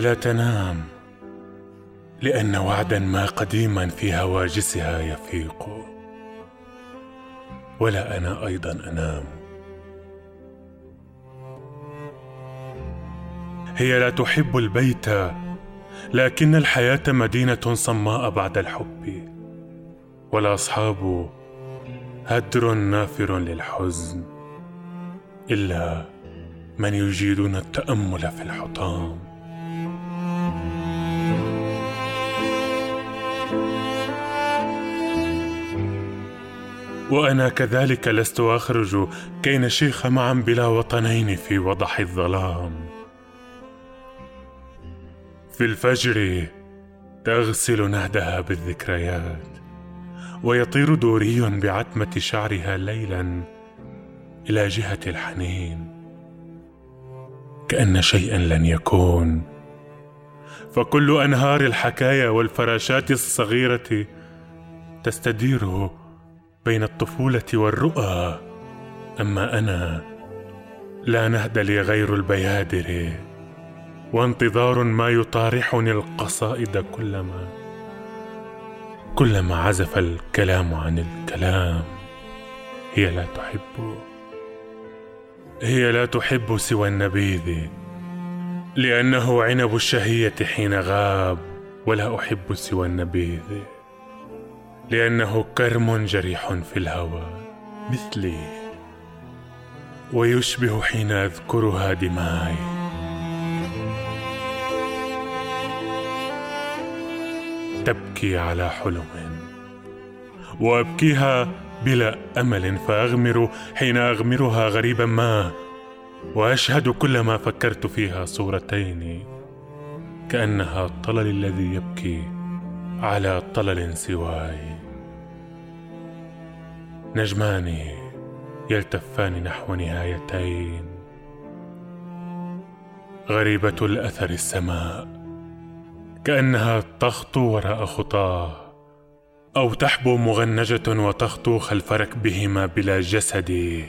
لا تنام لأن وعدا ما قديما في هواجسها يفيق. ولا أنا أيضا أنام. هي لا تحب البيت لكن الحياة مدينة صماء بعد الحب. والأصحاب هدر نافر للحزن إلا من يجيدون التأمل في الحطام. وأنا كذلك لست أخرج كي نشيخ معا بلا وطنين في وضح الظلام. في الفجر تغسل نهدها بالذكريات ويطير دوري بعتمة شعرها ليلا إلى جهة الحنين. كأن شيئا لن يكون. فكل أنهار الحكايا والفراشات الصغيرة تستدير بين الطفولة والرؤى. أما أنا لا نهد لي غير البيادر وانتظار ما يطارحني القصائد كلما كلما عزف الكلام عن الكلام. هي لا تحب هي لا تحب سوى النبيذ لأنه عنب الشهية حين غاب ولا أحب سوى النبيذ. لأنه كرم جريح في الهوى مثلي ويشبه حين أذكرها دماي تبكي على حلم وأبكيها بلا أمل فأغمر حين أغمرها غريبا ما وأشهد كل ما فكرت فيها صورتين كأنها الطلل الذي يبكي على طلل سواي. نجمان يلتفان نحو نهايتين. غريبة الأثر السماء كأنها تخطو وراء خطاه أو تحبو مغنجة وتخطو خلف ركبهما بلا جسد.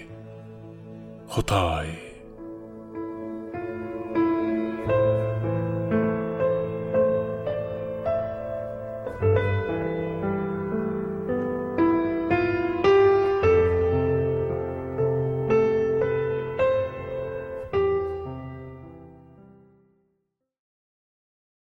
خطاي.